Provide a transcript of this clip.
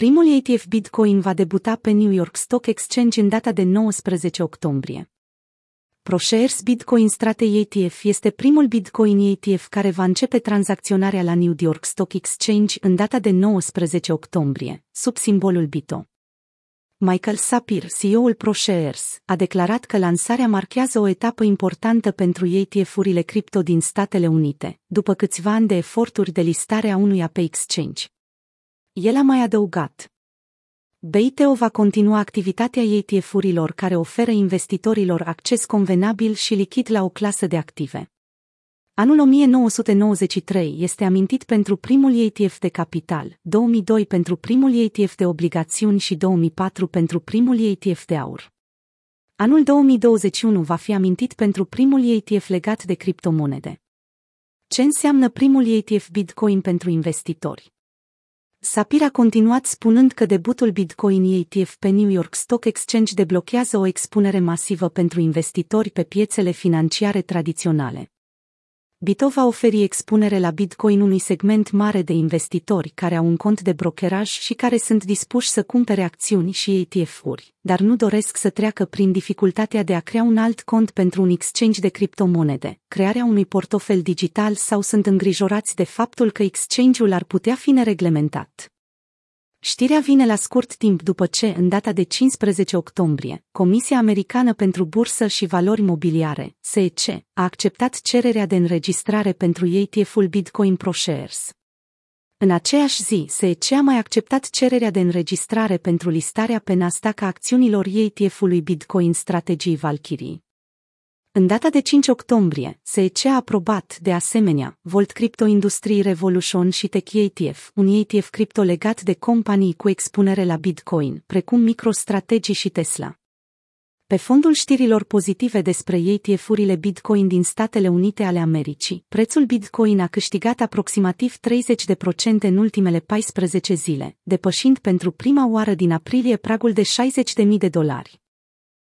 Primul ETF Bitcoin va debuta pe New York Stock Exchange în data de 19 octombrie. ProShares Bitcoin Strate ETF este primul Bitcoin ETF care va începe tranzacționarea la New York Stock Exchange în data de 19 octombrie, sub simbolul BITO. Michael Sapir, CEO-ul ProShares, a declarat că lansarea marchează o etapă importantă pentru ETF-urile cripto din Statele Unite, după câțiva ani de eforturi de listare a unuia pe exchange. El a mai adăugat. BITO va continua activitatea ETF-urilor care oferă investitorilor acces convenabil și lichid la o clasă de active. Anul 1993 este amintit pentru primul ETF de capital, 2002 pentru primul ETF de obligațiuni și 2004 pentru primul ETF de aur. Anul 2021 va fi amintit pentru primul ETF legat de criptomonede. Ce înseamnă primul ETF Bitcoin pentru investitori? Sapir a continuat spunând că debutul Bitcoin ETF pe New York Stock Exchange deblochează o expunere masivă pentru investitori pe piețele financiare tradiționale. Bito va oferi expunere la Bitcoin unui segment mare de investitori care au un cont de brokeraj și care sunt dispuși să cumpere acțiuni și ETF-uri, dar nu doresc să treacă prin dificultatea de a crea un alt cont pentru un exchange de criptomonede, crearea unui portofel digital sau sunt îngrijorați de faptul că exchange-ul ar putea fi nereglementat. Știrea vine la scurt timp după ce, în data de 15 octombrie, Comisia Americană pentru Bursă și Valori Mobiliare, SEC, a acceptat cererea de înregistrare pentru ETF-ul Bitcoin ProShares. În aceeași zi, SEC a mai acceptat cererea de înregistrare pentru listarea pe Nasdaq a acțiunilor ETF-ului Bitcoin Strategii Valkyrie. În data de 5 octombrie, SEC a aprobat, de asemenea, Volt Crypto Industry Revolution și Tech ETF, un ETF cripto legat de companii cu expunere la Bitcoin, precum MicroStrategy și Tesla. Pe fondul știrilor pozitive despre ETF-urile Bitcoin din Statele Unite ale Americii, prețul Bitcoin a câștigat aproximativ 30% în ultimele 14 zile, depășind pentru prima oară din aprilie pragul de 60.000 de dolari.